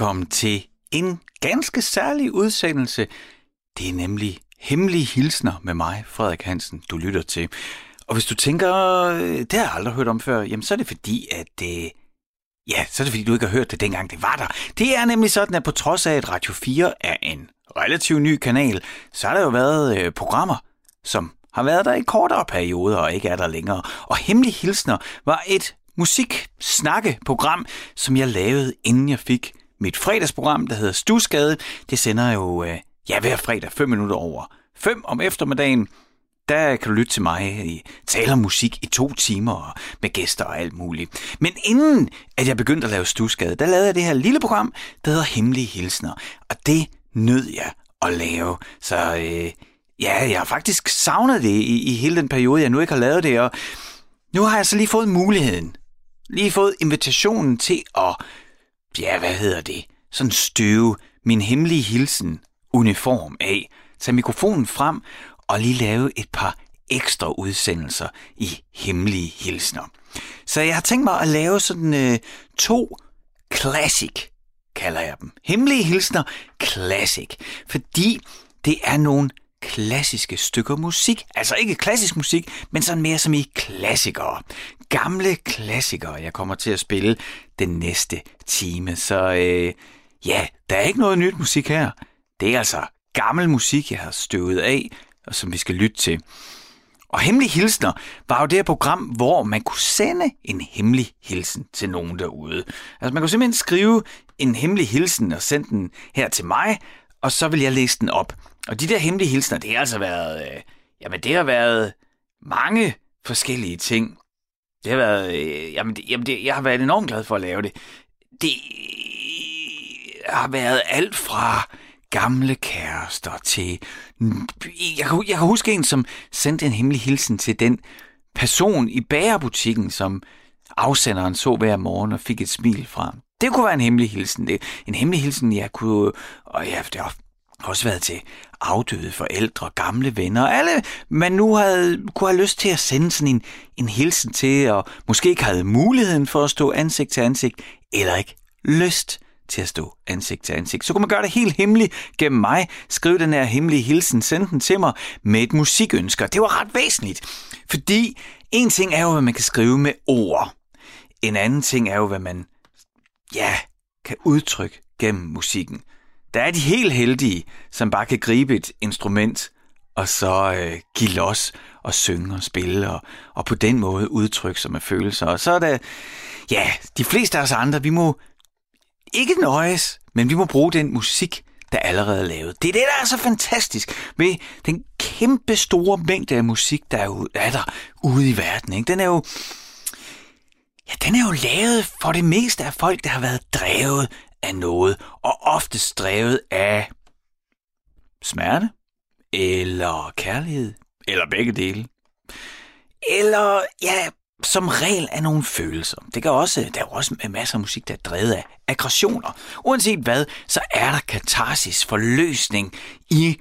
velkommen til en ganske særlig udsendelse. Det er nemlig Hemmelige Hilsner med mig, Frederik Hansen, du lytter til. Og hvis du tænker, øh, det har jeg aldrig hørt om før, jamen så er det fordi, at det... Ja, så er det fordi, du ikke har hørt det, dengang det var der. Det er nemlig sådan, at på trods af, at Radio 4 er en relativt ny kanal, så har der jo været øh, programmer, som har været der i kortere perioder og ikke er der længere. Og Hemmelige Hilsner var et musik-snakke-program, som jeg lavede, inden jeg fik mit fredagsprogram, der hedder Stusgade. Det sender jo, øh, ja, hver fredag 5 minutter over 5 om eftermiddagen. Der kan du lytte til mig i tale om musik i to timer med gæster og alt muligt. Men inden at jeg begyndte at lave Stusgade, der lavede jeg det her lille program, der hedder Hemmelige Hilsner. Og det nød jeg at lave. Så øh, ja, jeg har faktisk savnet det i, i hele den periode, jeg nu ikke har lavet det. Og nu har jeg så lige fået muligheden lige fået invitationen til at, ja, hvad hedder det, sådan støve min hemmelige hilsen uniform af, tage mikrofonen frem og lige lave et par ekstra udsendelser i hemmelige hilsner. Så jeg har tænkt mig at lave sådan øh, to classic, kalder jeg dem. Hemmelige hilsner classic, fordi det er nogle klassiske stykker musik. Altså ikke klassisk musik, men sådan mere som i klassikere. Gamle klassikere, jeg kommer til at spille den næste time. Så øh, ja, der er ikke noget nyt musik her. Det er altså gammel musik, jeg har støvet af, og som vi skal lytte til. Og Hemmelig Hilsner var jo det her program, hvor man kunne sende en hemmelig hilsen til nogen derude. Altså man kunne simpelthen skrive en hemmelig hilsen og sende den her til mig, og så vil jeg læse den op. Og de der hemmelige hilsner, det har altså været, øh, jamen det har været mange forskellige ting. Det har været, øh, jamen, det, jamen det, jeg har været enormt glad for at lave det. Det har været alt fra gamle kærester til... Jeg kan, jeg kan huske en, som sendte en hemmelig hilsen til den person i bagerbutikken, som afsenderen så hver morgen og fik et smil fra. Det kunne være en hemmelig hilsen. Det, en hemmelig hilsen, jeg kunne... Og ja, det har også været til afdøde forældre, gamle venner, alle man nu havde, kunne have lyst til at sende sådan en, en hilsen til, og måske ikke havde muligheden for at stå ansigt til ansigt, eller ikke lyst til at stå ansigt til ansigt. Så kunne man gøre det helt hemmeligt gennem mig, skrive den her hemmelige hilsen, sende den til mig med et musikønsker. Det var ret væsentligt, fordi en ting er jo, hvad man kan skrive med ord. En anden ting er jo, hvad man, ja, kan udtrykke gennem musikken. Der er de helt heldige, som bare kan gribe et instrument og så øh, give los og synge og spille og, og på den måde udtrykke sig med følelser. Og så er der, ja, de fleste af os andre, vi må ikke nøjes, men vi må bruge den musik, der allerede er lavet. Det er det, der er så fantastisk med den kæmpe store mængde af musik, der er, jo, er der ude i verden. Ikke? Den er jo, ja, den er jo lavet for det meste af folk, der har været drevet af noget, og ofte drevet af smerte, eller kærlighed, eller begge dele. Eller, ja, som regel af nogle følelser. Det kan også, der er også masser af musik, der er drevet af aggressioner. Uanset hvad, så er der katarsis, forløsning i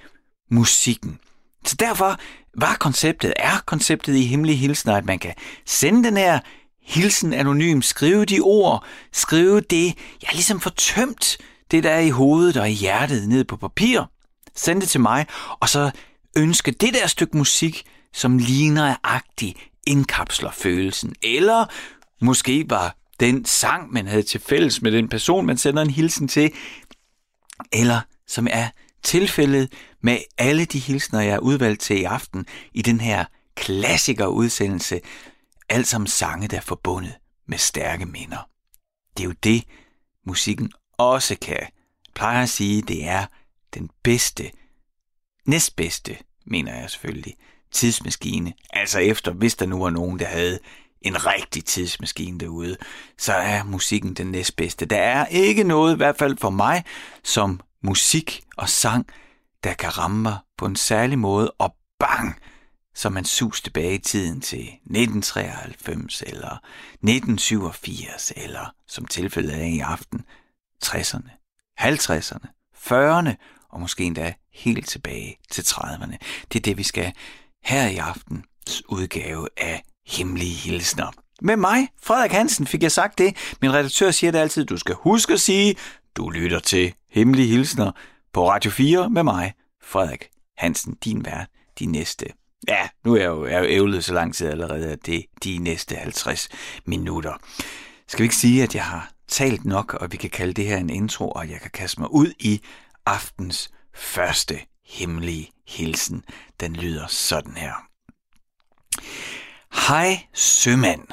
musikken. Så derfor var konceptet, er konceptet i Himmelige Hilsner, at man kan sende den her hilsen anonym, skrive de ord, skrive det, jeg ligesom får tømt det, der er i hovedet og i hjertet ned på papir, send det til mig, og så ønske det der stykke musik, som ligner agtigt indkapsler følelsen. Eller måske var den sang, man havde til fælles med den person, man sender en hilsen til, eller som er tilfældet med alle de hilsner, jeg er udvalgt til i aften i den her klassikerudsendelse, alt sammen sange, der er forbundet med stærke minder. Det er jo det, musikken også kan. Jeg plejer at sige, det er den bedste, næstbedste, mener jeg selvfølgelig, tidsmaskine. Altså efter, hvis der nu var nogen, der havde en rigtig tidsmaskine derude, så er musikken den næstbedste. Der er ikke noget, i hvert fald for mig, som musik og sang, der kan ramme mig på en særlig måde, og bang, så man sus tilbage i tiden til 1993 eller 1987, eller som tilfældet er i aften, 60'erne, 50'erne, 40'erne og måske endda helt tilbage til 30'erne. Det er det, vi skal her i aftens udgave af Hemmelige Hilsner. Med mig, Frederik Hansen, fik jeg sagt det. Min redaktør siger det altid, du skal huske at sige, Du lytter til Hemmelige Hilsner på Radio 4 med mig, Frederik Hansen, din vært, de næste. Ja, nu er jeg jo, jeg er jo ævlet så lang tid allerede, at det de næste 50 minutter. Skal vi ikke sige, at jeg har talt nok, og vi kan kalde det her en intro, og jeg kan kaste mig ud i aftens første hemmelige hilsen. Den lyder sådan her. Hej sømand.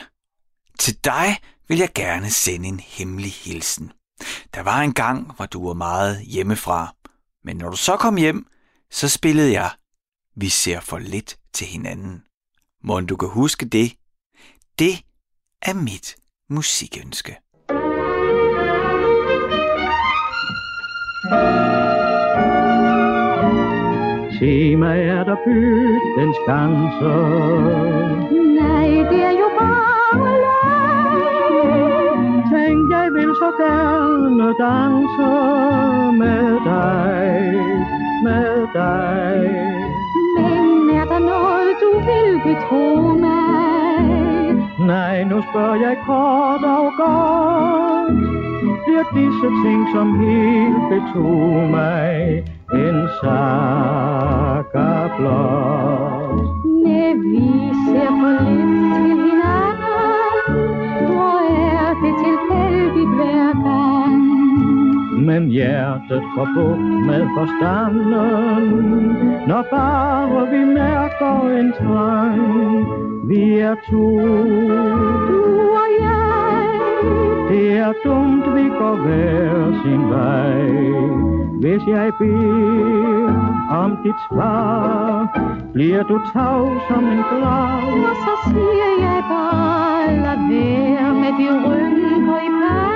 Til dig vil jeg gerne sende en hemmelig hilsen. Der var en gang, hvor du var meget hjemmefra, men når du så kom hjem, så spillede jeg vi ser for lidt til hinanden. Må du kan huske det? Det er mit musikønske. Se mig er der bygdens grænser. Nej, det er jo bare løgn. Tænk, jeg vil så gerne danse med dig, med dig. Du vil betro mig? Nej, nu spørger jeg kort og godt. Bliver disse ting, som helt betog mig, en saga blot? Nej, vi ser for lidt til hinanden. Hvor er det gang? Men hjertet får bukt med forstanden, når bare vi mærker en trang. Vi er to, Du og jeg. det er dumt, vi går hver sin vej. Hvis jeg beder om dit svar, bliver du tav som en grav. Og så siger jeg bare, lad være med de rynker i panden.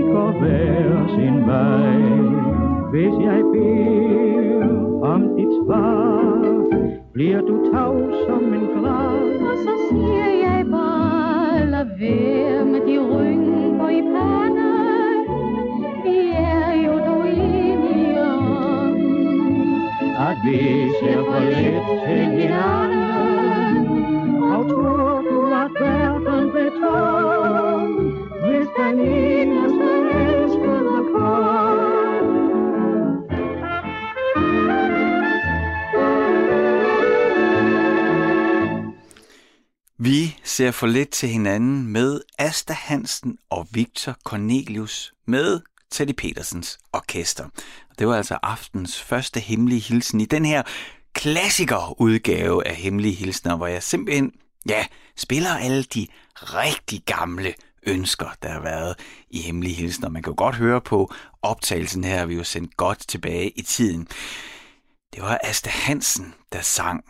går hver sin vej. Hvis jeg beder om dit svar, bliver du tav som en grav. Og så siger jeg bare, lad være med de rynker i panden. Vi er jo dog enige om, at vi ser for lidt til hinanden. Og tror du, at verden blev tom, hvis den eneste ser for lidt til hinanden med Asta Hansen og Victor Cornelius med Teddy Petersens orkester. Det var altså aftens første hemmelige hilsen i den her klassikerudgave af Hemmelige Hilsner, hvor jeg simpelthen, ja, spiller alle de rigtig gamle ønsker, der har været i Hemmelige Hilsner. Man kan jo godt høre på optagelsen her, vi jo sendt godt tilbage i tiden. Det var Asta Hansen, der sang.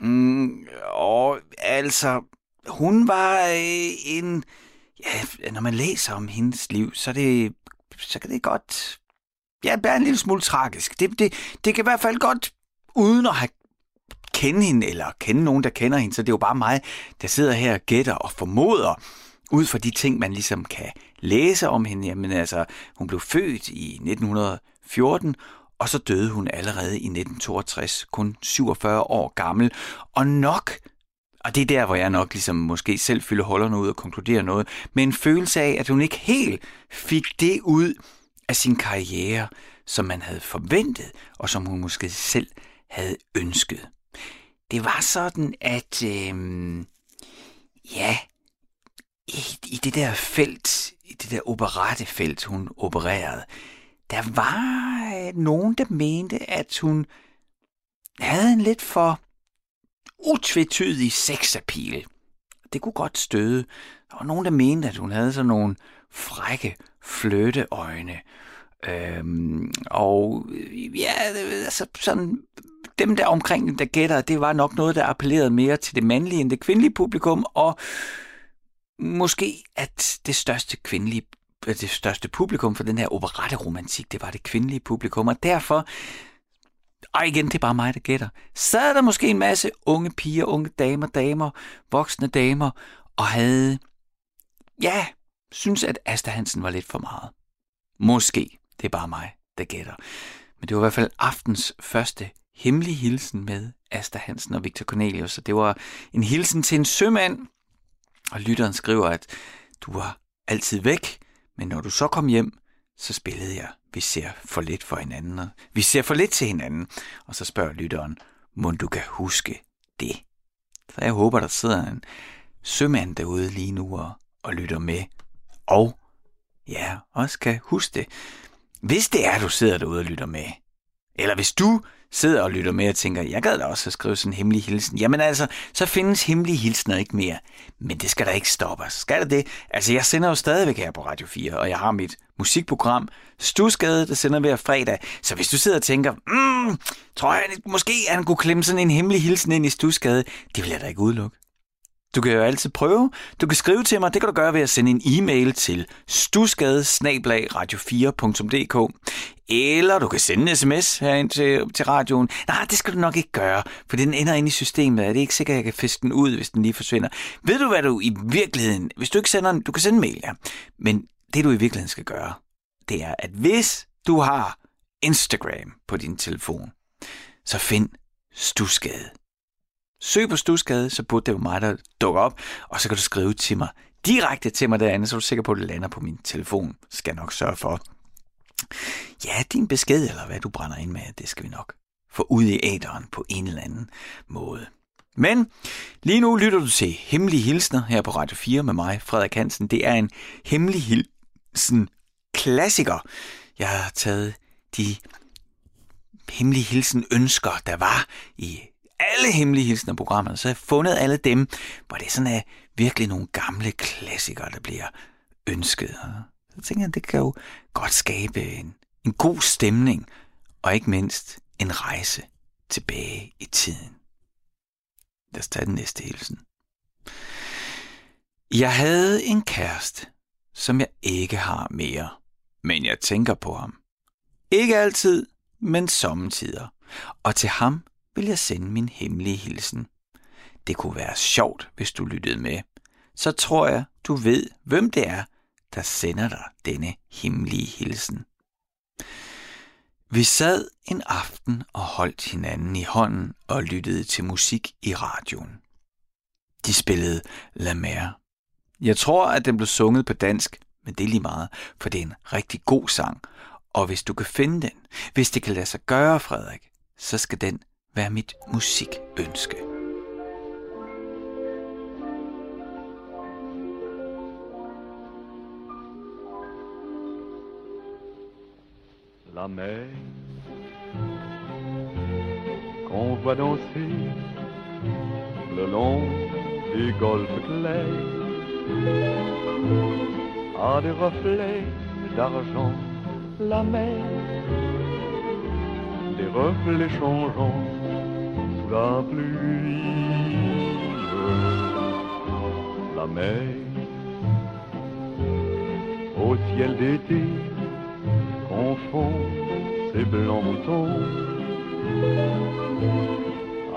Mm, og altså, hun var øh, en... Ja, når man læser om hendes liv, så, det, så kan det godt... Ja, være en lille smule tragisk. Det, det, det kan i hvert fald godt, uden at have kende hende, eller kende nogen, der kender hende, så det er jo bare mig, der sidder her og gætter og formoder, ud fra de ting, man ligesom kan læse om hende. Jamen altså, hun blev født i 1914, og så døde hun allerede i 1962, kun 47 år gammel. Og nok, og det er der, hvor jeg nok ligesom måske selv fylder hullerne ud og konkluderer noget, med en følelse af, at hun ikke helt fik det ud af sin karriere, som man havde forventet, og som hun måske selv havde ønsket. Det var sådan, at øh, ja, i, i det der felt, i det der operettefelt, hun opererede, der var øh, nogen, der mente, at hun havde en lidt for utvetydig sexappeal. Det kunne godt støde. Der var nogen, der mente, at hun havde sådan nogle frække fløteøjne. Øhm, og øh, ja, altså sådan, dem der omkring, der gætter, det var nok noget, der appellerede mere til det mandlige end det kvindelige publikum, og måske at det største kvindelige øh, det største publikum for den her operette-romantik, det var det kvindelige publikum, og derfor, og igen, det er bare mig, der gætter, sad der måske en masse unge piger, unge damer, damer, voksne damer, og havde, ja, synes at Asta Hansen var lidt for meget. Måske, det er bare mig, der gætter. Men det var i hvert fald aftens første hemmelige hilsen med Asta Hansen og Victor Cornelius, og det var en hilsen til en sømand, og lytteren skriver, at du var altid væk, men når du så kom hjem, så spillede jeg. Vi ser for lidt for hinanden, og vi ser for lidt til hinanden. Og så spørger lytteren, må du kan huske det? Så jeg håber, der sidder en sømand derude lige nu og, og lytter med. Og ja, også kan huske det. Hvis det er, du sidder derude og lytter med, eller hvis du sidder og lytter med og tænker, jeg gad da også at skrive sådan en hemmelig hilsen. Jamen altså, så findes hemmelige hilsner ikke mere. Men det skal da ikke stoppe os. Skal det det? Altså, jeg sender jo stadigvæk her på Radio 4, og jeg har mit musikprogram Stusgade, der sender hver fredag. Så hvis du sidder og tænker, mm, tror jeg, måske han kunne klemme sådan en hemmelig hilsen ind i Stusgade, det vil jeg da ikke udelukke. Du kan jo altid prøve. Du kan skrive til mig. Det kan du gøre ved at sende en e-mail til stusgade-radio4.dk eller du kan sende en sms herind til, til radioen. Nej, det skal du nok ikke gøre, for den ender inde i systemet. Er det ikke sikkert, at jeg kan fiske den ud, hvis den lige forsvinder? Ved du, hvad du i virkeligheden... Hvis du ikke sender en... Du kan sende en mail, ja. Men det, du i virkeligheden skal gøre, det er, at hvis du har Instagram på din telefon, så find Stusgade. Søg på Stusgade, så burde det jo mig, der dukker op, og så kan du skrive til mig direkte til mig derinde, så er du sikker på, at det lander på min telefon. Skal nok sørge for. Ja, din besked, eller hvad du brænder ind med, det skal vi nok få ud i æderen på en eller anden måde. Men lige nu lytter du til Hemmelige Hilsner her på Radio 4 med mig, Frederik Hansen. Det er en hemmelig hilsen klassiker. Jeg har taget de hemmelige hilsen ønsker, der var i alle hemmelige hilsner programmet, så jeg fundet alle dem, hvor det sådan er virkelig nogle gamle klassikere, der bliver ønsket. Så tænker jeg, det kan jo godt skabe en, en god stemning, og ikke mindst en rejse tilbage i tiden. Lad os tage den næste hilsen. Jeg havde en kæreste, som jeg ikke har mere, men jeg tænker på ham. Ikke altid, men sommetider. Og til ham vil jeg sende min hemmelige hilsen. Det kunne være sjovt, hvis du lyttede med. Så tror jeg, du ved, hvem det er, der sender dig denne hemmelige hilsen. Vi sad en aften og holdt hinanden i hånden og lyttede til musik i radioen. De spillede La Mer. Jeg tror, at den blev sunget på dansk, men det er lige meget, for det er en rigtig god sang. Og hvis du kan finde den, hvis det kan lade sig gøre, Frederik, så skal den være mit la mer qu'on voit danser le long du golfe clair a des reflets d'argent. La mer des reflets changeants la pluie la mer au ciel d'été confond ces blancs moutons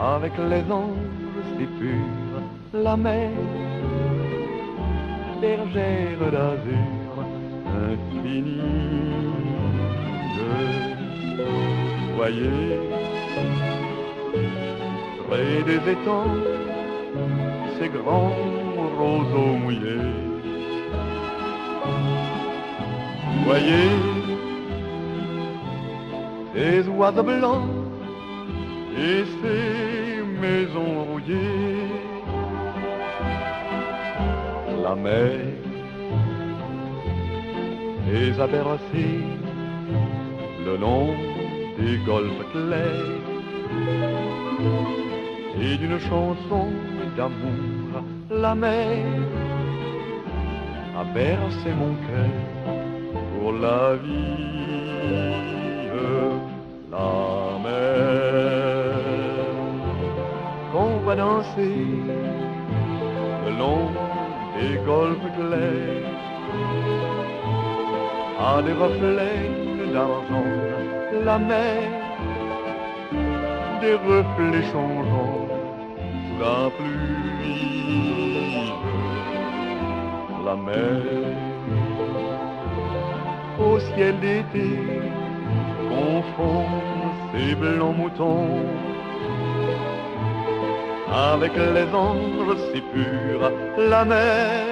avec les anges si purs, la mer, bergère d'azur infinie. Voyez, près des étangs, ces grands roseaux mouillés. Voyez, oiseaux blancs et ces maisons rouillées. La mer les a bercés le long des golfes clairs et d'une chanson d'amour la mer a bercé mon cœur pour la vie. La mer qu'on va danser le long des golfes clairs à des reflets d'argent. La mer des reflets changeants la pluie. La mer au ciel d'été confond ses blancs moutons avec les anges si purs. La mer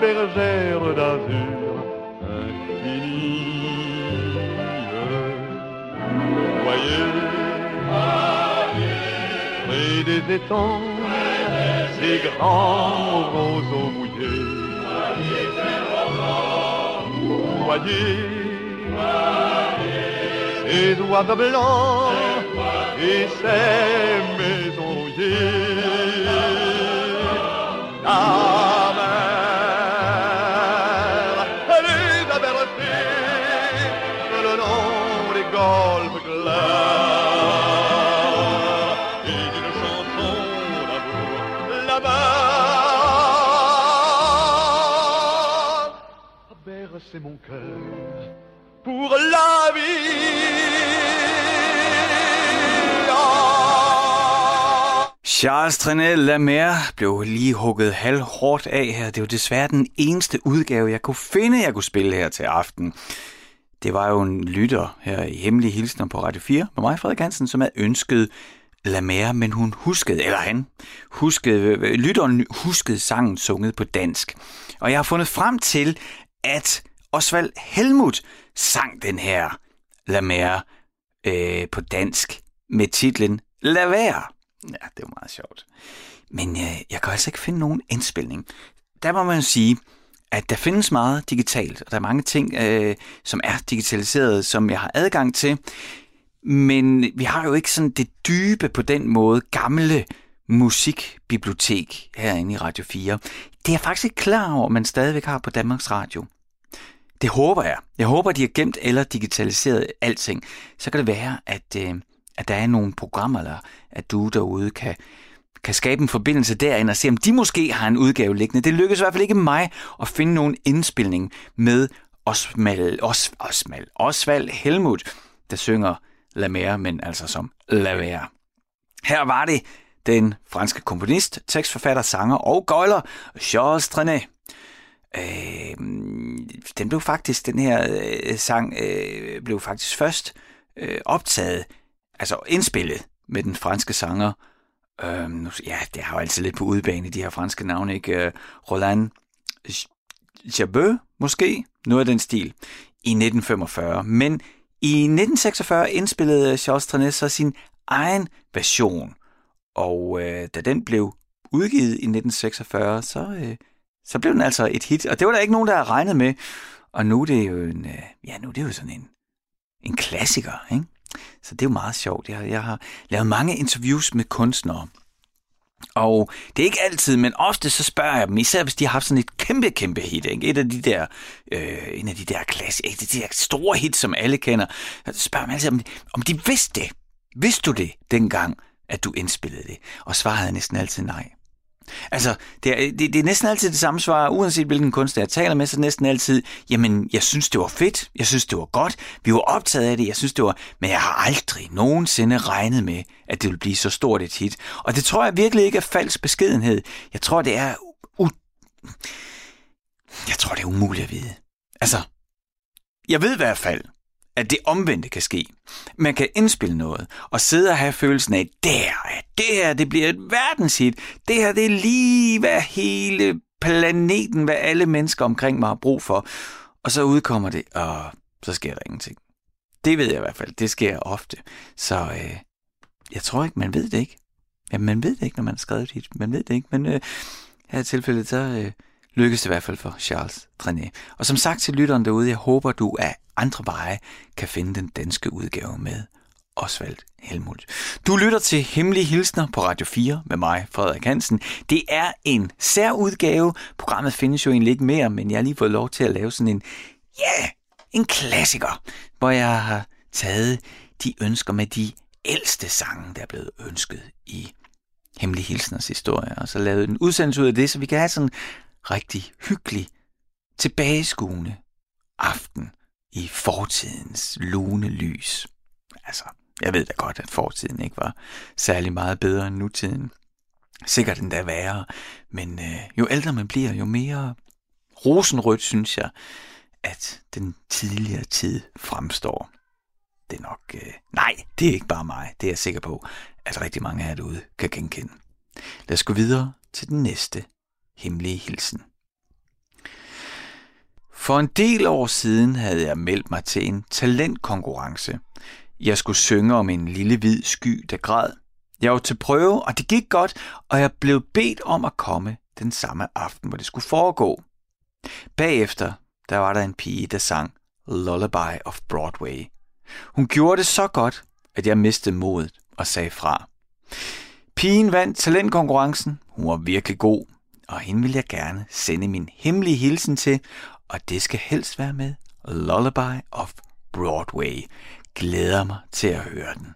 bergère d'azur des étangs, ces grands roseaux mouillés. Voyez, ces oiseaux blancs et ces maisons rouillées. Bercé mon cœur pour la vie. Charles Trenet Lamer blev lige hugget halv hårdt af her. Det var desværre den eneste udgave, jeg kunne finde, jeg kunne spille her til aften. Det var jo en lytter her i Hemmelige Hilsner på Radio 4 med mig, Frederik Hansen, som havde ønsket Lamer, men hun huskede, eller han huskede, lytteren huskede sangen sunget på dansk. Og jeg har fundet frem til, at Osvald Helmut sang den her La Mer øh, på dansk med titlen Lad være. Ja, det var meget sjovt. Men øh, jeg kan altså ikke finde nogen indspilning. Der må man sige, at der findes meget digitalt, og der er mange ting, øh, som er digitaliseret, som jeg har adgang til. Men vi har jo ikke sådan det dybe på den måde gamle musikbibliotek herinde i Radio 4. Det er jeg faktisk ikke klar over, man stadigvæk har på Danmarks Radio. Det håber jeg. Jeg håber, de har gemt eller digitaliseret alting. Så kan det være, at, øh, at der er nogle programmer, eller at du derude kan, kan skabe en forbindelse derind og se, om de måske har en udgave liggende. Det lykkedes i hvert fald ikke mig at finde nogen indspilning med Osmal, Os, Osmal, Osvald Helmut, der synger La Mer, men altså som La Være. Her var det den franske komponist, tekstforfatter, sanger og gøjler Charles Trenet. Øh, den blev faktisk, den her øh, sang øh, blev faktisk først øh, optaget, altså indspillet med den franske sanger. Øh, nu, ja, det har jo altid lidt på udbane, de her franske navne, ikke? Øh, Roland Jabeux, måske, noget af den stil, i 1945. Men i 1946 indspillede Charles Trenet så sin egen version, og øh, da den blev udgivet i 1946, så, øh, så blev den altså et hit, og det var der ikke nogen, der havde regnet med. Og nu er det jo, en, øh, ja, nu er det jo sådan en, en klassiker, ikke? Så det er jo meget sjovt. Jeg, jeg har lavet mange interviews med kunstnere, og det er ikke altid, men ofte så spørger jeg dem, især hvis de har haft sådan et kæmpe, kæmpe hit, ikke? Et af de der, øh, en af de der klasse, et af de der store hit, som alle kender. Så spørger man dem altid, om de, om de vidste det. Vidste du det dengang, at du indspillede det? Og svaret er næsten altid nej. Altså, det er, det, det er næsten altid det samme svar, uanset hvilken kunstner jeg taler med, så næsten altid, jamen, jeg synes, det var fedt, jeg synes, det var godt, vi var optaget af det, jeg synes, det var, men jeg har aldrig nogensinde regnet med, at det ville blive så stort et hit. Og det tror jeg virkelig ikke er falsk beskedenhed. Jeg tror, det er, u- jeg tror, det er umuligt at vide. Altså, jeg ved i hvert fald, at det omvendte kan ske. Man kan indspille noget, og sidde og have følelsen af, der, det her, det bliver et verdenshit. Det her, det er lige, hvad hele planeten, hvad alle mennesker omkring mig har brug for. Og så udkommer det, og så sker der ingenting. Det ved jeg i hvert fald. Det sker ofte. Så øh, jeg tror ikke, man ved det ikke. Ja, man ved det ikke, når man har skrevet det. Man ved det ikke, men øh, her i tilfældet, så øh, lykkedes det i hvert fald for Charles Trenet. Og som sagt til lytteren derude, jeg håber, du af andre veje kan finde den danske udgave med Osvald Helmut. Du lytter til Hemmelige Hilsner på Radio 4 med mig, Frederik Hansen. Det er en særudgave. Programmet findes jo egentlig ikke mere, men jeg har lige fået lov til at lave sådan en, ja, yeah, en klassiker, hvor jeg har taget de ønsker med de ældste sange, der er blevet ønsket i Hemmelige Hilsners historie, og så lavet en udsendelse ud af det, så vi kan have sådan rigtig hyggelig, tilbageskuende aften i fortidens lune lys. Altså, jeg ved da godt, at fortiden ikke var særlig meget bedre end nutiden. Sikkert endda værre, men øh, jo ældre man bliver, jo mere rosenrødt synes jeg, at den tidligere tid fremstår. Det er nok... Øh, nej, det er ikke bare mig. Det er jeg sikker på, at rigtig mange af jer derude kan genkende. Lad os gå videre til den næste hemmelige hilsen. For en del år siden havde jeg meldt mig til en talentkonkurrence. Jeg skulle synge om en lille hvid sky, der græd. Jeg var til prøve, og det gik godt, og jeg blev bedt om at komme den samme aften, hvor det skulle foregå. Bagefter, der var der en pige, der sang Lullaby of Broadway. Hun gjorde det så godt, at jeg mistede modet og sagde fra. Pigen vandt talentkonkurrencen. Hun var virkelig god, og hende vil jeg gerne sende min hemmelige hilsen til, og det skal helst være med Lullaby of Broadway. Glæder mig til at høre den.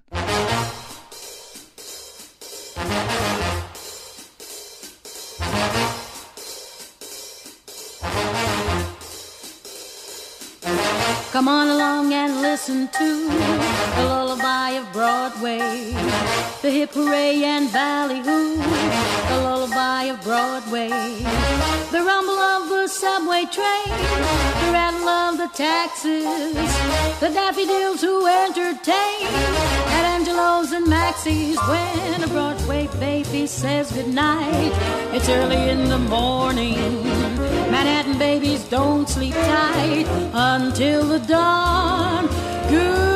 Come on along and listen to the lullaby of Broadway, the hip hooray and ballyhoo, the lullaby of Broadway, the rumble of the subway train, the rattle of the taxis, the daffodils who entertain at Angelo's and Maxie's when a Broadway baby says goodnight. It's early in the morning. Manhattan babies don't sleep tight until the dawn. Good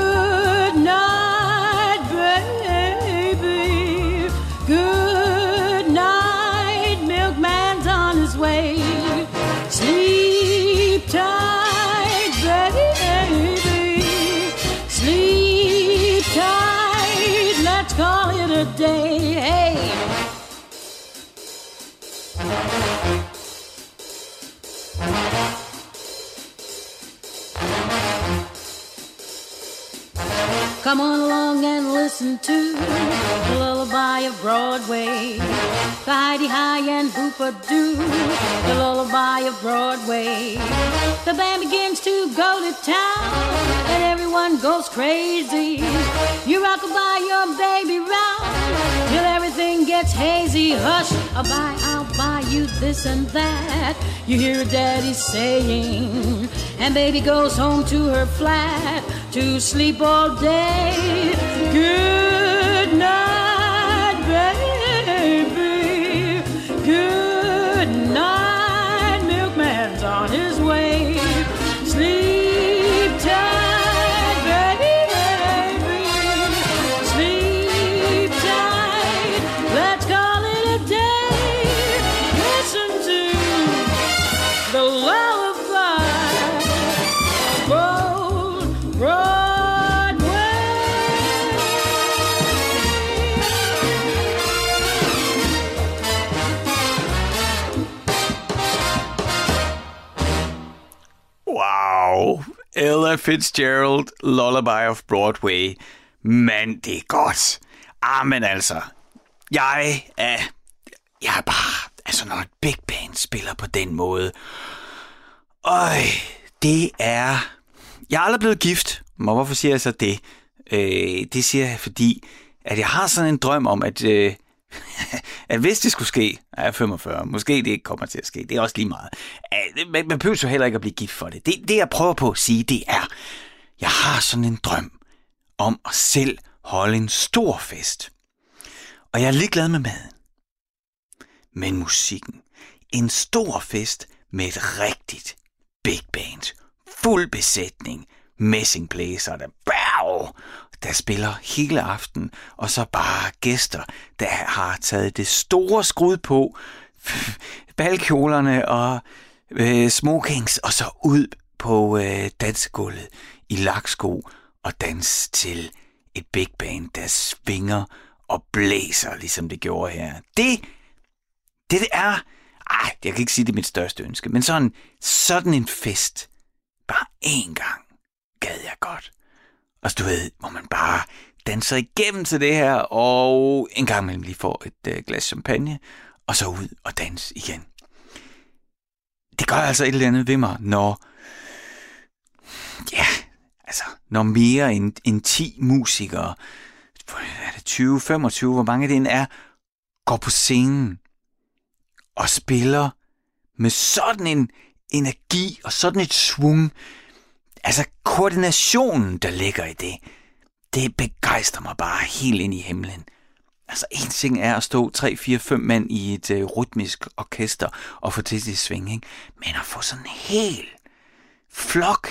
Come on along and listen to the lullaby of Broadway. The Heidi High and Hoopa Doo, the lullaby of Broadway. The band begins to go to town, and everyone goes crazy. You rock by your baby round till everything gets hazy. Hush, I'll buy, I'll buy you this and that. You hear daddy saying, and baby goes home to her flat to sleep all day. Good night, baby. Good Ella Fitzgerald, Lullaby of Broadway. Men det er godt. Ah, Amen altså, jeg er, jeg er bare, altså når et big band spiller på den måde, øj, det er, jeg er aldrig blevet gift, men hvorfor siger jeg så det? Øh, det siger jeg, fordi, at jeg har sådan en drøm om, at, øh, at hvis det skulle ske, jeg 45, måske det ikke kommer til at ske, det er også lige meget. Man, man behøver jo heller ikke at blive gift for det. det. Det jeg prøver på at sige, det er, jeg har sådan en drøm om at selv holde en stor fest. Og jeg er ligeglad med maden. Men musikken. En stor fest med et rigtigt big band. Fuld besætning. Messingblæser, der bæv der spiller hele aften, og så bare gæster, der har taget det store skrud på, balkjolerne og øh, smokings, og så ud på øh, dansegulvet i laksko og dans til et big band, der svinger og blæser, ligesom det gjorde her. Det, det, det er, ej, jeg kan ikke sige, det er mit største ønske, men sådan, sådan en fest, bare én gang, gad jeg godt. Altså du ved, hvor man bare danser igennem til det her, og en gang imellem lige får et øh, glas champagne, og så ud og dans igen. Det gør altså et eller andet ved mig, når, ja, altså, når mere end, end 10 musikere, er det 20, 25, hvor mange det end er, går på scenen og spiller med sådan en energi og sådan et svung. Altså koordinationen, der ligger i det, det begejstrer mig bare helt ind i himlen. Altså en ting er at stå 3, 4, 5 mand i et øh, rytmisk orkester og få til det sving, ikke? men at få sådan en hel flok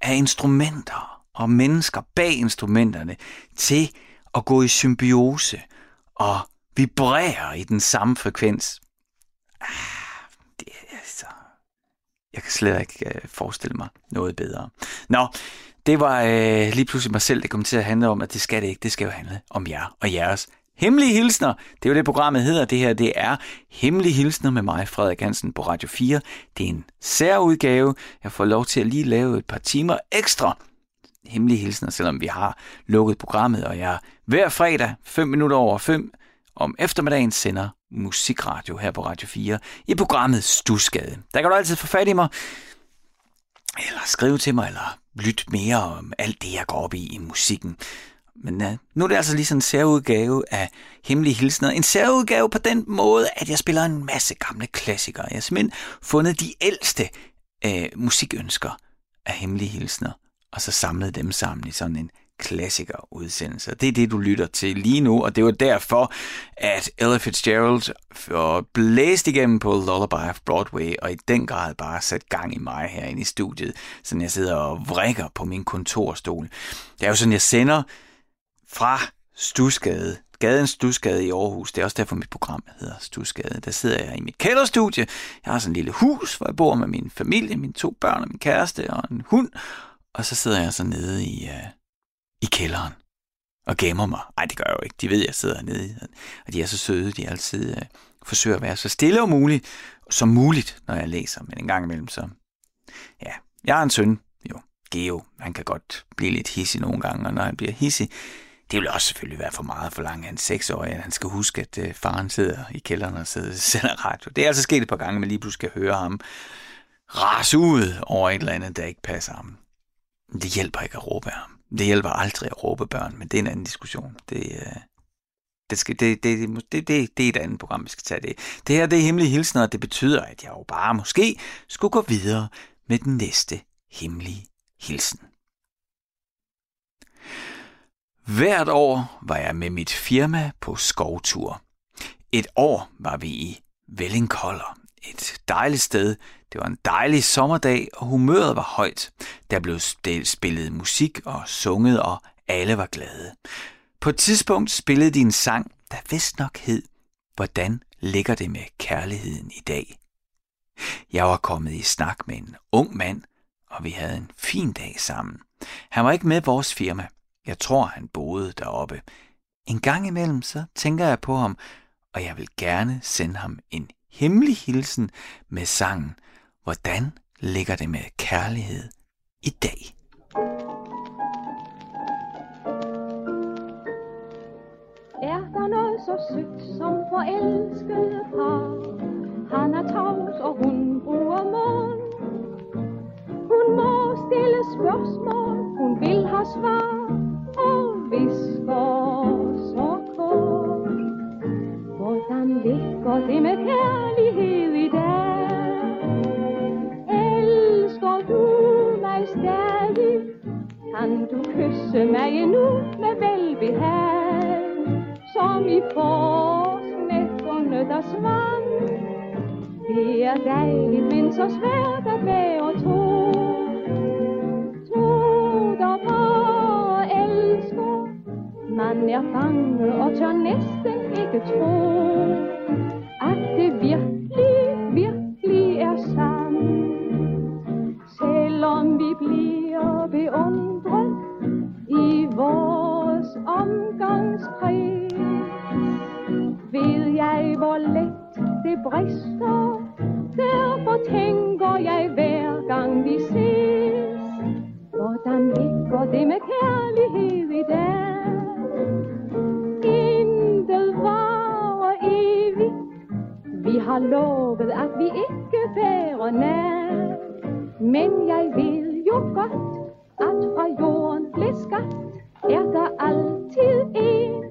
af instrumenter og mennesker bag instrumenterne til at gå i symbiose og vibrere i den samme frekvens. Ah. Jeg kan slet ikke øh, forestille mig noget bedre. Nå, det var øh, lige pludselig mig selv, det kom til at handle om, at det skal det ikke. Det skal jo handle om jer og jeres Hemmelige hilsner, det er jo det, programmet hedder. Det her, det er Hemmelige hilsner med mig, Frederik Hansen, på Radio 4. Det er en særudgave. Jeg får lov til at lige lave et par timer ekstra hemmelige hilsner, selvom vi har lukket programmet, og jeg hver fredag 5 minutter over 5 om eftermiddagen sender musikradio her på Radio 4 i programmet Stusgade. Der kan du altid få fat i mig, eller skrive til mig, eller lytte mere om alt det, jeg går op i i musikken. Men uh, nu er det altså lige sådan en særudgave af Hemmelige Hilsner. En særudgave på den måde, at jeg spiller en masse gamle klassikere. Jeg har simpelthen fundet de ældste uh, musikønsker af Hemmelige Hilsner, og så samlet dem sammen i sådan en klassikerudsendelser. Det er det, du lytter til lige nu, og det var derfor, at Ella Fitzgerald blæste igennem på Lullaby of Broadway, og i den grad bare sat gang i mig herinde i studiet, så jeg sidder og vrikker på min kontorstol. Det er jo sådan, jeg sender fra Stusgade, gaden Stusgade i Aarhus. Det er også derfor, mit program hedder Stusgade. Der sidder jeg i mit kælderstudie. Jeg har sådan et lille hus, hvor jeg bor med min familie, mine to børn og min kæreste og en hund. Og så sidder jeg så nede i, uh, i kælderen og gemmer mig. Nej, det gør jeg jo ikke. De ved, at jeg sidder nede. Og de er så søde. De altid øh, forsøger at være så stille og muligt, som muligt, når jeg læser. Men en gang imellem så... Ja, jeg har en søn, jo, Geo. Han kan godt blive lidt hissig nogle gange, og når han bliver hissig, det vil også selvfølgelig være for meget for langt af en seksårig, at han skal huske, at øh, faren sidder i kælderen og sidder, sender radio. Det er altså sket et par gange, men lige pludselig skal høre ham rase ud over et eller andet, der ikke passer ham. Det hjælper ikke at råbe ham. Det hjælper aldrig at råbe børn, men det er en anden diskussion. Det, øh, det, skal, det, det, det, det, det er et andet program, vi skal tage det. Det her det er hemmelige hilsner, og det betyder, at jeg jo bare måske skulle gå videre med den næste hemmelige hilsen. Hvert år var jeg med mit firma på skovtur. Et år var vi i Vellingkolder. Et dejligt sted. Det var en dejlig sommerdag, og humøret var højt. Der blev spillet musik og sunget, og alle var glade. På et tidspunkt spillede de en sang, der vist nok hed, Hvordan ligger det med kærligheden i dag? Jeg var kommet i snak med en ung mand, og vi havde en fin dag sammen. Han var ikke med vores firma, jeg tror, han boede deroppe. En gang imellem så tænker jeg på ham, og jeg vil gerne sende ham en hemmelig hilsen med sangen Hvordan ligger det med kærlighed i dag? Er der noget så sødt som forelskede par? Han er tavs, og hun bruger mund. Hun må stille spørgsmål, hun vil have svar og visker. Hvordan ligger det med kærlighed i dag? Elsker du mig stadig? Kan du kysse mig endnu med velbehag? Som i forårsnætterne, der svang. Det er dejligt, men så svært at være to. Tro der bare elsker Han er fanget og tør næsten ikke tro, at det virkelig, virkelig er sandt. Selvom vi bliver beundret i vores omgangskreds, ved jeg, hvor let det brister. Derfor tænker jeg hver gang vi ses, hvordan ligger det med kærlighed i dag? Har lovet, at vi ikke være nær. Men jeg ved jo godt, at fra jorden blev skabt, er der altid en,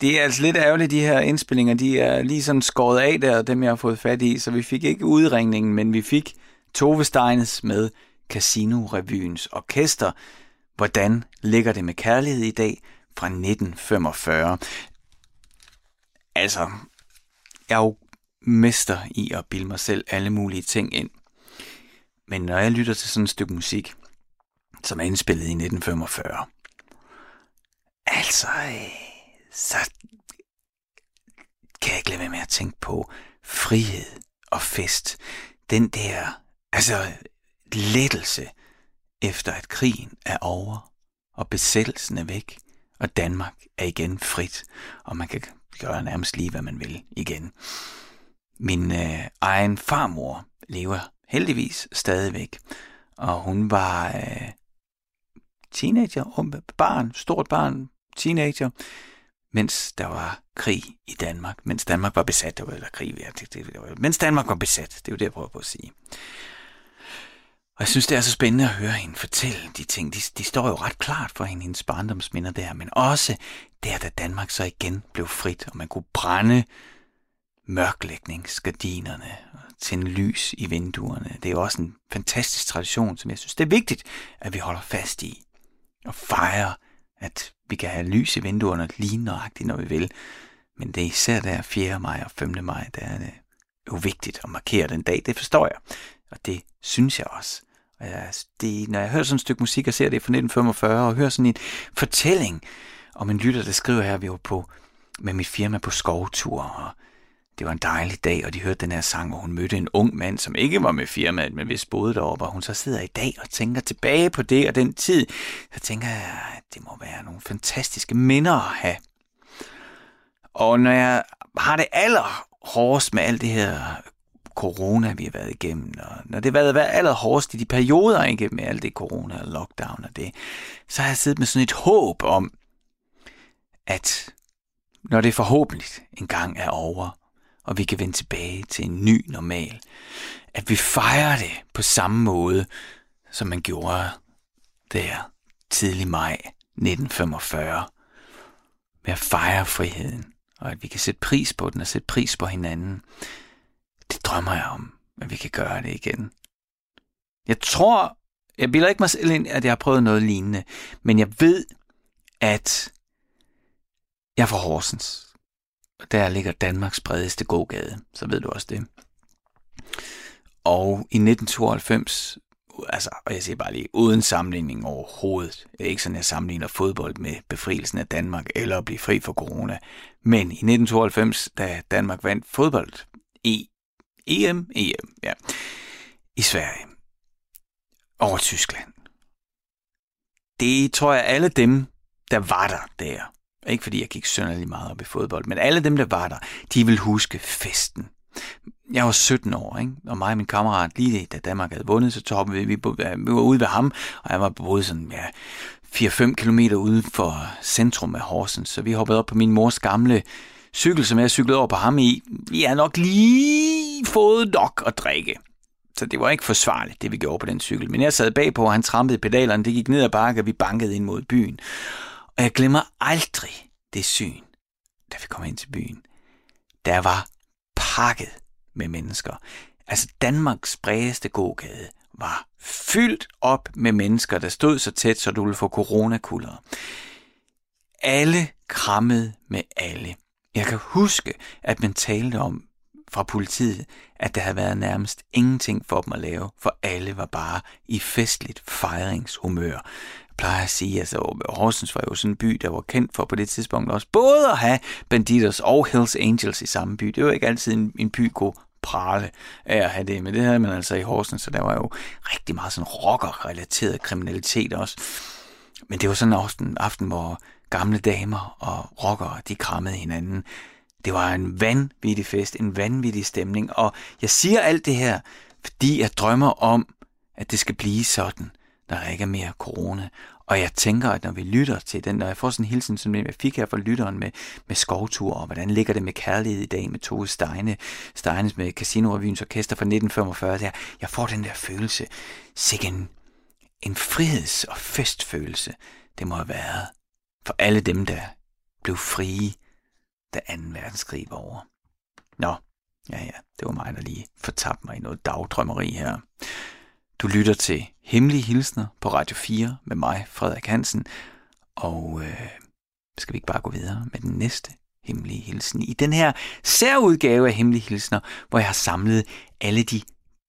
det er altså lidt ærgerligt, de her indspillinger. De er lige sådan skåret af der, dem jeg har fået fat i. Så vi fik ikke udringningen, men vi fik Tove Steines med Casino-revyens orkester. Hvordan ligger det med kærlighed i dag fra 1945? Altså, jeg er jo mester i at bilde mig selv alle mulige ting ind. Men når jeg lytter til sådan et stykke musik, som er indspillet i 1945, altså, øh, så kan jeg ikke lade være med at tænke på frihed og fest. Den der, altså, lettelse efter at krigen er over, og besættelsen er væk, og Danmark er igen frit, og man kan gøre nærmest lige, hvad man vil igen. Min øh, egen farmor lever heldigvis stadigvæk, og hun var øh, teenager, barn, stort barn, teenager, mens der var krig i Danmark. Mens Danmark var besat, der var der krig, ja, det, det, det var, mens Danmark var besat, det er jo det, jeg prøver på at sige. Og jeg synes, det er så spændende at høre hende fortælle de ting. De, de står jo ret klart for hende, hendes barndomsminder der, men også der, da Danmark så igen blev frit, og man kunne brænde mørklægningsgardinerne og tænde lys i vinduerne. Det er jo også en fantastisk tradition, som jeg synes, det er vigtigt, at vi holder fast i og fejrer, at vi kan have lys i vinduerne lige nøjagtigt, når vi vil. Men det er især der 4. maj og 5. maj, der er det jo vigtigt at markere den dag. Det forstår jeg, og det synes jeg også. Og jeg, det, når jeg hører sådan et stykke musik og ser det fra 1945, og hører sådan en fortælling om en lytter, der skriver her, vi var på med mit firma på skovtur, og det var en dejlig dag, og de hørte den her sang, hvor hun mødte en ung mand, som ikke var med firmaet, men hvis boede deroppe, og hun så sidder i dag og tænker tilbage på det og den tid, så tænker jeg, at det må være nogle fantastiske minder at have. Og når jeg har det aller hårdest med alt det her corona, vi har været igennem, og når det har været allerhårdest i de perioder igennem med alt det corona og lockdown og det, så har jeg siddet med sådan et håb om, at når det forhåbentlig engang er over, og vi kan vende tilbage til en ny normal, at vi fejrer det på samme måde, som man gjorde der tidlig maj 1945, med at fejre friheden, og at vi kan sætte pris på den og sætte pris på hinanden. Det drømmer jeg om, at vi kan gøre det igen. Jeg tror, jeg bilder ikke mig selv ind, at jeg har prøvet noget lignende, men jeg ved, at jeg er fra Horsens. Der ligger Danmarks bredeste gågade, så ved du også det. Og i 1992, altså, og jeg siger bare lige, uden sammenligning overhovedet, det er ikke sådan, jeg sammenligner fodbold med befrielsen af Danmark, eller at blive fri for corona, men i 1992, da Danmark vandt fodbold e, i EM, EM, ja, i Sverige, over Tyskland. Det tror jeg, alle dem, der var der der, ikke fordi jeg gik sønderlig meget op i fodbold, men alle dem, der var der, de vil huske festen. Jeg var 17 år, ikke? og mig og min kammerat, lige da Danmark havde vundet, så tog vi, vi, vi var ude ved ham, og jeg var boet sådan, ja, 4-5 kilometer ude for centrum af Horsens, så vi hoppede op på min mors gamle cykel, som jeg cyklede over på ham i. Vi har nok lige fået nok at drikke. Så det var ikke forsvarligt, det vi gjorde på den cykel. Men jeg sad bagpå, og han trampede pedalerne, det gik ned ad bakke, og vi bankede ind mod byen. Og jeg glemmer aldrig det syn, da vi kom ind til byen. Der var pakket med mennesker. Altså Danmarks bredeste gågade var fyldt op med mennesker, der stod så tæt, så du ville få coronakulder. Alle krammede med alle. Jeg kan huske, at man talte om fra politiet, at der havde været nærmest ingenting for dem at lave, for alle var bare i festligt fejringshumør plejer at sige, altså Horsens var jo sådan en by, der var kendt for på det tidspunkt også, både at have Banditers og Hells Angels i samme by. Det var ikke altid en, en by kunne prale af at have det, men det havde man altså i Horsens, så der var jo rigtig meget sådan rocker-relateret kriminalitet også. Men det var sådan også en aften, hvor gamle damer og rockere, de krammede hinanden. Det var en vanvittig fest, en vanvittig stemning, og jeg siger alt det her, fordi jeg drømmer om, at det skal blive sådan der ikke er mere corona. Og jeg tænker, at når vi lytter til den, når jeg får sådan en hilsen, som jeg fik her fra lytteren med, med skovtur, og hvordan ligger det med kærlighed i dag med Tove Steine, Steines med Casino Revyens Orkester fra 1945, der, jeg får den der følelse, sikke en, en friheds- og festfølelse, det må have været for alle dem, der blev frie, da 2. verdenskrig var over. Nå, ja ja, det var mig, der lige fortabte mig i noget dagdrømmeri her. Du lytter til Hemmelige Hilsner på Radio 4 med mig, Frederik Hansen. Og øh, skal vi ikke bare gå videre med den næste Hemmelige Hilsen i den her særudgave af Hemmelige Hilsner, hvor jeg har samlet alle de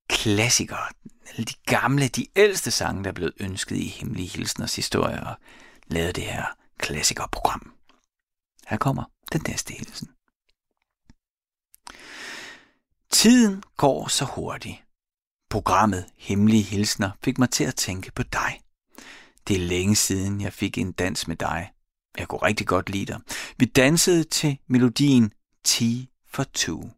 klassikere, alle de gamle, de ældste sange, der er blevet ønsket i Hemmelige Hilsners historie og lavet det her klassikerprogram. Her kommer den næste hilsen. Tiden går så hurtigt, Programmet Hemmelige Hilsner fik mig til at tænke på dig. Det er længe siden, jeg fik en dans med dig. Jeg kunne rigtig godt lide dig. Vi dansede til melodien T for Two.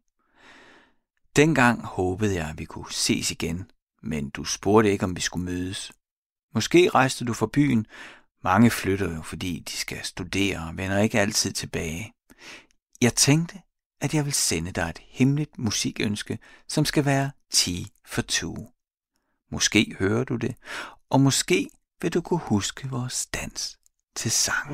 Dengang håbede jeg, at vi kunne ses igen, men du spurgte ikke, om vi skulle mødes. Måske rejste du fra byen. Mange flytter jo, fordi de skal studere og vender ikke altid tilbage. Jeg tænkte, at jeg vil sende dig et hemmeligt musikønske, som skal være 10 for 2. Måske hører du det, og måske vil du kunne huske vores dans til sang.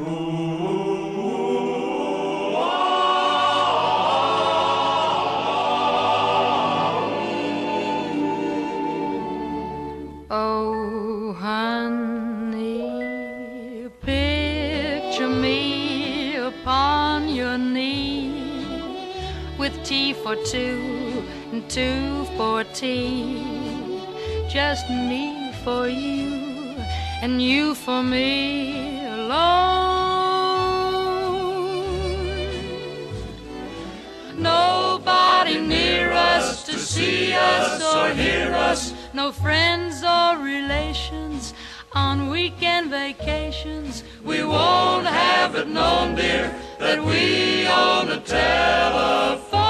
Tea for two and two for tea. Just me for you and you for me alone. Nobody near us to see us or hear us, no friends or relations on weekend vacations. We won't have it known, dear, that we own a telephone,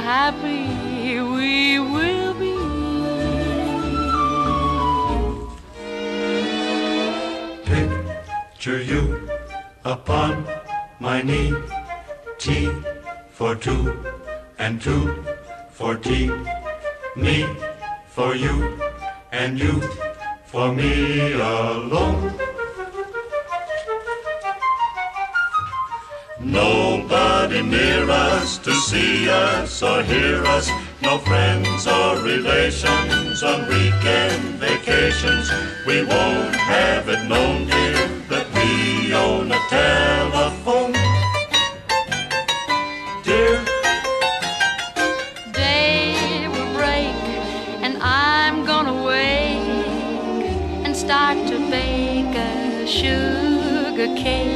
happy we will be? Picture you upon my knee. T for two, and two for tea. Me for you, and you for me alone. Nobody near us to see us or hear us. No friends or relations on weekend vacations. We won't have it known, dear, that we own a telephone. Dear, Day will break and I'm gonna wake and start to bake a sugar cake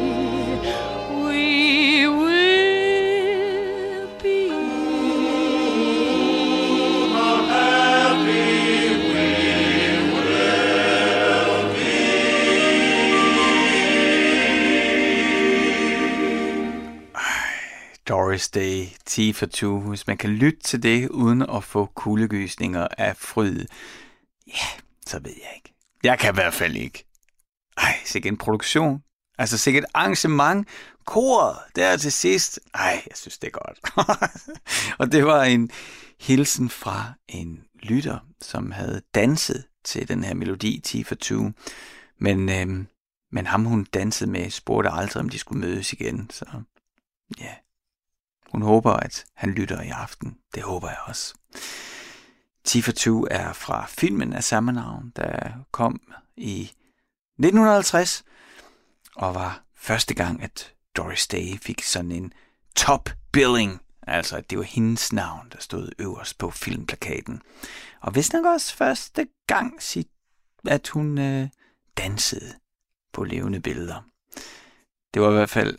Doris Day, T for Two. Hvis man kan lytte til det, uden at få kuldegysninger af fryd, ja, så ved jeg ikke. Jeg kan i hvert fald ikke. Ej, sikke en produktion. Altså sikke et arrangement. Koret der til sidst. Ej, jeg synes, det er godt. og det var en hilsen fra en lytter, som havde danset til den her melodi, T for Two. Men, øhm, men ham, hun dansede med, spurgte aldrig, om de skulle mødes igen. Så ja, hun håber, at han lytter i aften. Det håber jeg også. Tifa 2 er fra filmen af samme navn, der kom i 1950, og var første gang, at Doris Day fik sådan en top billing, altså at det var hendes navn, der stod øverst på filmplakaten. Og hvis nok også første gang, at hun øh, dansede på levende billeder. Det var i hvert fald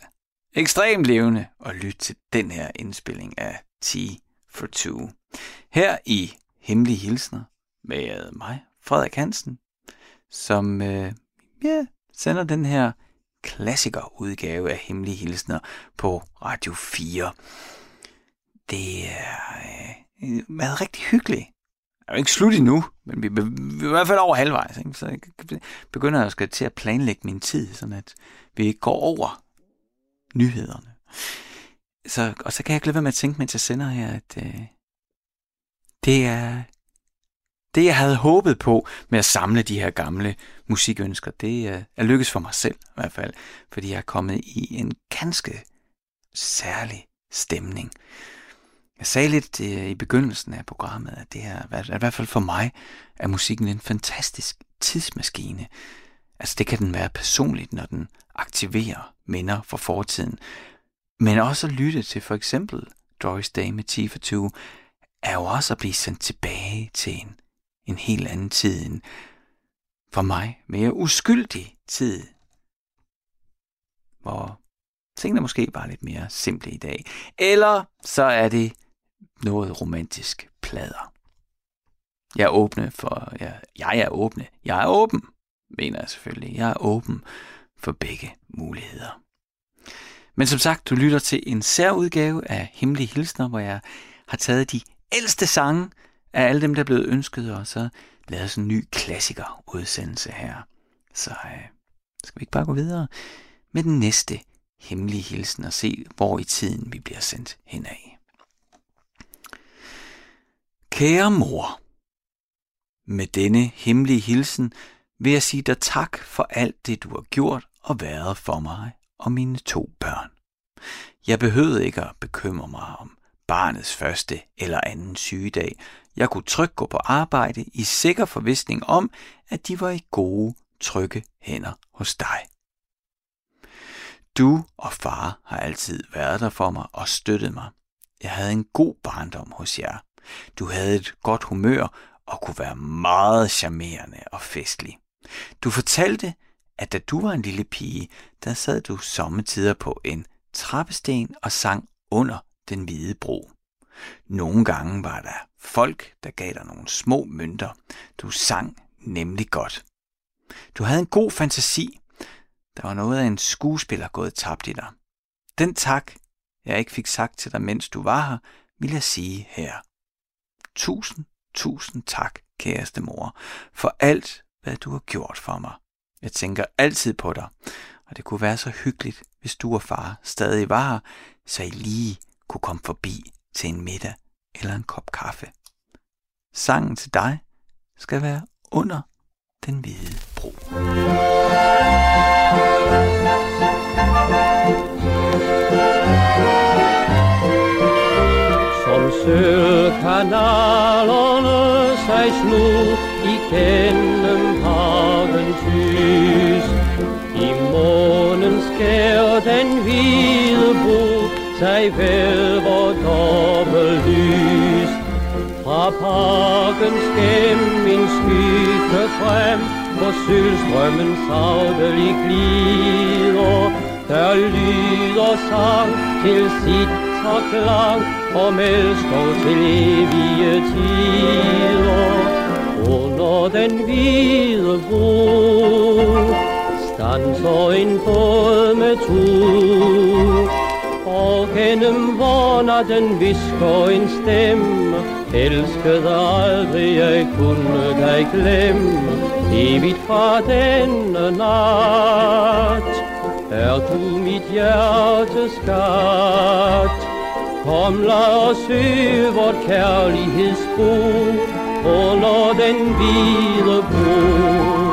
ekstremt levende at lytte til den her indspilling af T for Two. Her i Hemmelige Hilsner med mig, Frederik Hansen, som øh, ja, sender den her klassikerudgave af Hemmelige Hilsner på Radio 4. Det er øh, været rigtig hyggeligt. Det er jo ikke slut endnu, men vi, vi er i hvert fald over halvvejs, ikke? så jeg begynder jeg skal til at planlægge min tid, sådan at vi ikke går over nyhederne. Så, og så kan jeg ikke lade være med at tænke, mens jeg sender her, at øh, det er det, jeg havde håbet på med at samle de her gamle musikønsker, det øh, er lykkes for mig selv i hvert fald, fordi jeg er kommet i en ganske særlig stemning. Jeg sagde lidt øh, i begyndelsen af programmet, at det her, at i hvert fald for mig, er musikken en fantastisk tidsmaskine. Altså det kan den være personligt, når den aktiverer minder fra fortiden. Men også at lytte til for eksempel Doris Day med 10 for 20, er jo også at blive sendt tilbage til en, en helt anden tid, en for mig mere uskyldig tid, hvor tingene måske bare lidt mere simple i dag. Eller så er det noget romantisk plader. Jeg er åbne for, jeg, jeg er åbne, jeg er åben, mener jeg selvfølgelig. Jeg er åben for begge muligheder. Men som sagt, du lytter til en særudgave af Hemmelige Hilsner, hvor jeg har taget de ældste sange af alle dem, der er blevet ønsket, og så lavet sådan en ny klassikerudsendelse her. Så øh, skal vi ikke bare gå videre med den næste hemmelige hilsen og se, hvor i tiden vi bliver sendt henad. Kære mor, med denne hemmelige hilsen vil jeg sige dig tak for alt det, du har gjort og været for mig og mine to børn. Jeg behøvede ikke at bekymre mig om barnets første eller anden sygedag. Jeg kunne trygt gå på arbejde i sikker forvisning om, at de var i gode, trygge hænder hos dig. Du og far har altid været der for mig og støttet mig. Jeg havde en god barndom hos jer. Du havde et godt humør og kunne være meget charmerende og festlig. Du fortalte, at da du var en lille pige, der sad du sommetider på en trappesten og sang under den hvide bro. Nogle gange var der folk, der gav dig nogle små mønter. Du sang nemlig godt. Du havde en god fantasi. Der var noget af en skuespiller gået tabt i dig. Den tak, jeg ikke fik sagt til dig, mens du var her, vil jeg sige her. Tusind, tusind tak, kæreste mor, for alt, hvad du har gjort for mig. Jeg tænker altid på dig, og det kunne være så hyggeligt, hvis du og far stadig var her, så I lige kunne komme forbi til en middag eller en kop kaffe. Sangen til dig skal være under den hvide bro. Som sølvkanalerne sig snu igen lys. I månen skær den hvide bro sig vælver dobbelt lys. Fra parken skæm min skygge frem, hvor sølstrømmen savdelig glider, der lyder sang til sit og klang om elsker til evige tider. Under den hvide bro stanser en båd med tur, og gennem vornatten visker en stemme, elskede aldrig jeg kunne dig glemme, evigt fra denne nat. Er du mit hjertes skat? Kom, lad os søge vort kærlighedsbo under den hvide bro. Det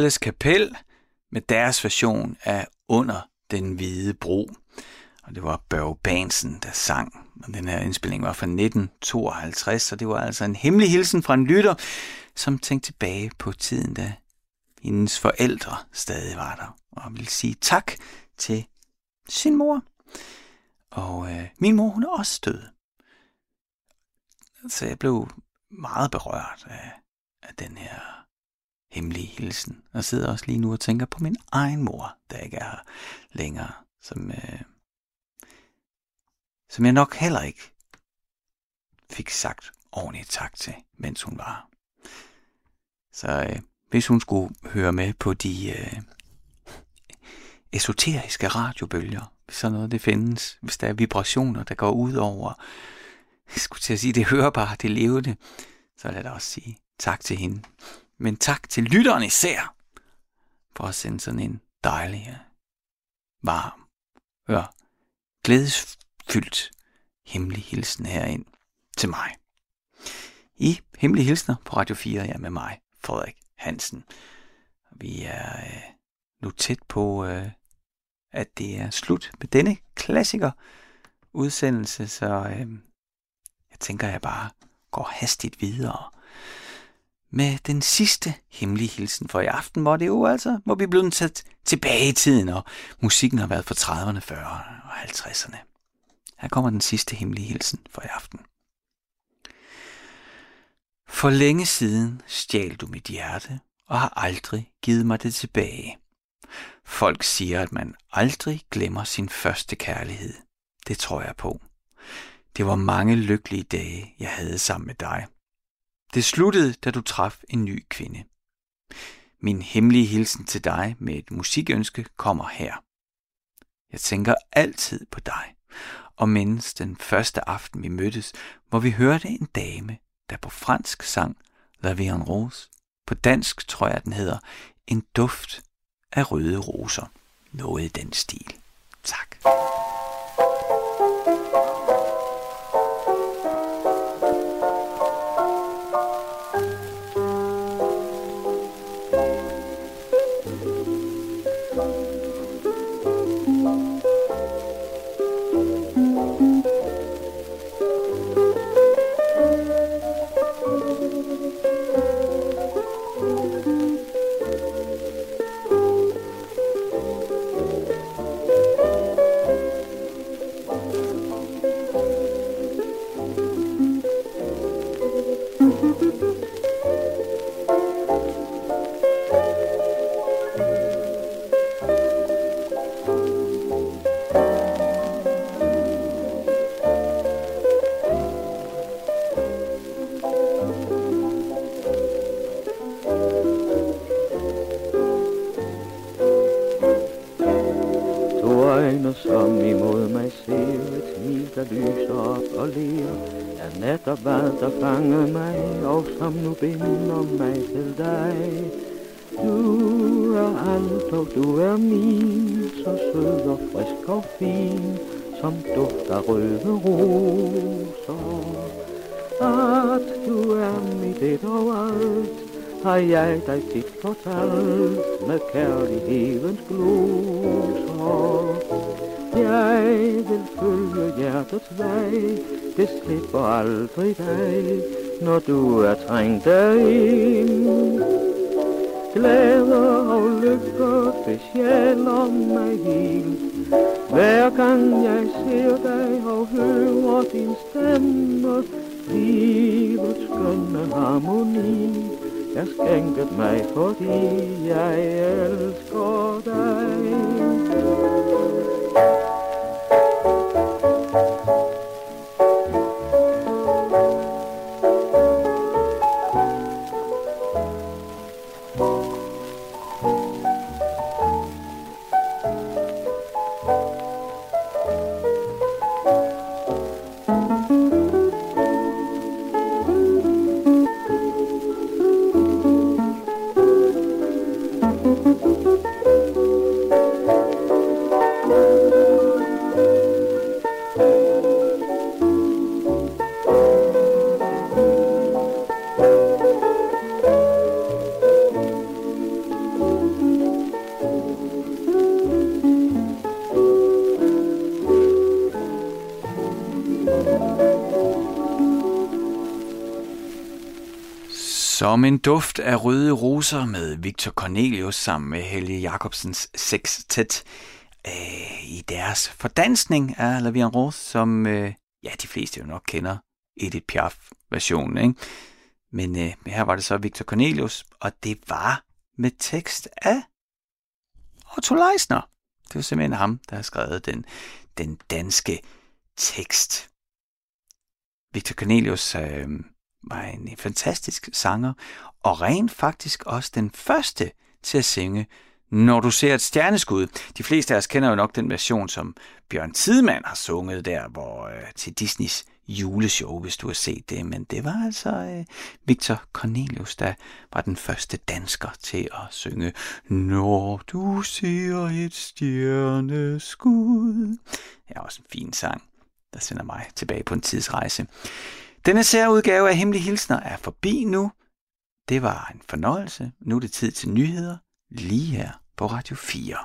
Bror Kapel med deres version af Under den Hvide Bro. Og det var Børge Bansen, der sang. Og den her indspilling var fra 1952, og det var altså en hemmelig hilsen fra en lytter, som tænkte tilbage på tiden, da hendes forældre stadig var der. Og ville sige tak til sin mor. Og øh, min mor, hun er også død. Så jeg blev meget berørt af, af den her hemmelig hilsen. Og sidder også lige nu og tænker på min egen mor, der ikke er her længere, som, øh, som jeg nok heller ikke fik sagt ordentligt tak til, mens hun var Så øh, hvis hun skulle høre med på de øh, esoteriske radiobølger, hvis sådan noget det findes, hvis der er vibrationer, der går ud over, jeg skulle til at sige, det hørbare, det levende, så lad da også sige tak til hende. Men tak til lytteren især, for at sende sådan en dejlig, øh, varm, hør, glædesfyldt hemmelig hilsen herind til mig. I Hemmelige Hilsner på Radio 4, ja med mig, Frederik Hansen. Vi er øh, nu tæt på, øh, at det er slut med denne klassiker udsendelse, så øh, tænker jeg bare går hastigt videre med den sidste hemmelige hilsen for i aften, hvor det jo altså, må vi er blevet tilbage i tiden, og musikken har været fra 30'erne, 40'erne og 50'erne. Her kommer den sidste hemmelige hilsen for i aften. For længe siden stjal du mit hjerte og har aldrig givet mig det tilbage. Folk siger, at man aldrig glemmer sin første kærlighed. Det tror jeg på. Det var mange lykkelige dage, jeg havde sammen med dig. Det sluttede, da du traf en ny kvinde. Min hemmelige hilsen til dig med et musikønske kommer her. Jeg tænker altid på dig, og mindst den første aften vi mødtes, hvor vi hørte en dame, der på fransk sang La Vie en Rose. På dansk tror jeg, den hedder En duft af røde roser. Noget i den stil. Tak. Dig. Du er alt, og du er min, så sød og frisk og fin, som dufter røde roser. At du er mit et og alt, har jeg dig tit fortalt med kærlighedens gloser. Jeg vil følge hjertets vej, det slipper aldrig dig, når du er trængt derind. Glæder og lykker besjæler mig helt. Hver gang jeg ser dig og hører din stemme, livets skønne harmoni, er skænket mig, fordi jeg elsker dig. Som en duft af røde roser med Victor Cornelius sammen med Helge Jacobsens sextet øh, i deres fordansning af La Vie en Rose, som øh, ja, de fleste jo nok kender Edith Piaf-versionen. Ikke? Men øh, her var det så Victor Cornelius, og det var med tekst af Otto Leisner. Det var simpelthen ham, der har skrevet den, den danske tekst. Victor Cornelius øh, var en fantastisk sanger, og rent faktisk også den første til at synge Når du ser et stjerneskud. De fleste af os kender jo nok den version, som Bjørn Tidemand har sunget der, hvor øh, til Disneys juleshow, hvis du har set det. Men det var altså øh, Victor Cornelius, der var den første dansker til at synge Når du ser et stjerneskud. Det er også en fin sang, der sender mig tilbage på en tidsrejse. Denne særudgave af Hemmelige Hilsner er forbi nu. Det var en fornøjelse. Nu er det tid til nyheder lige her på Radio 4.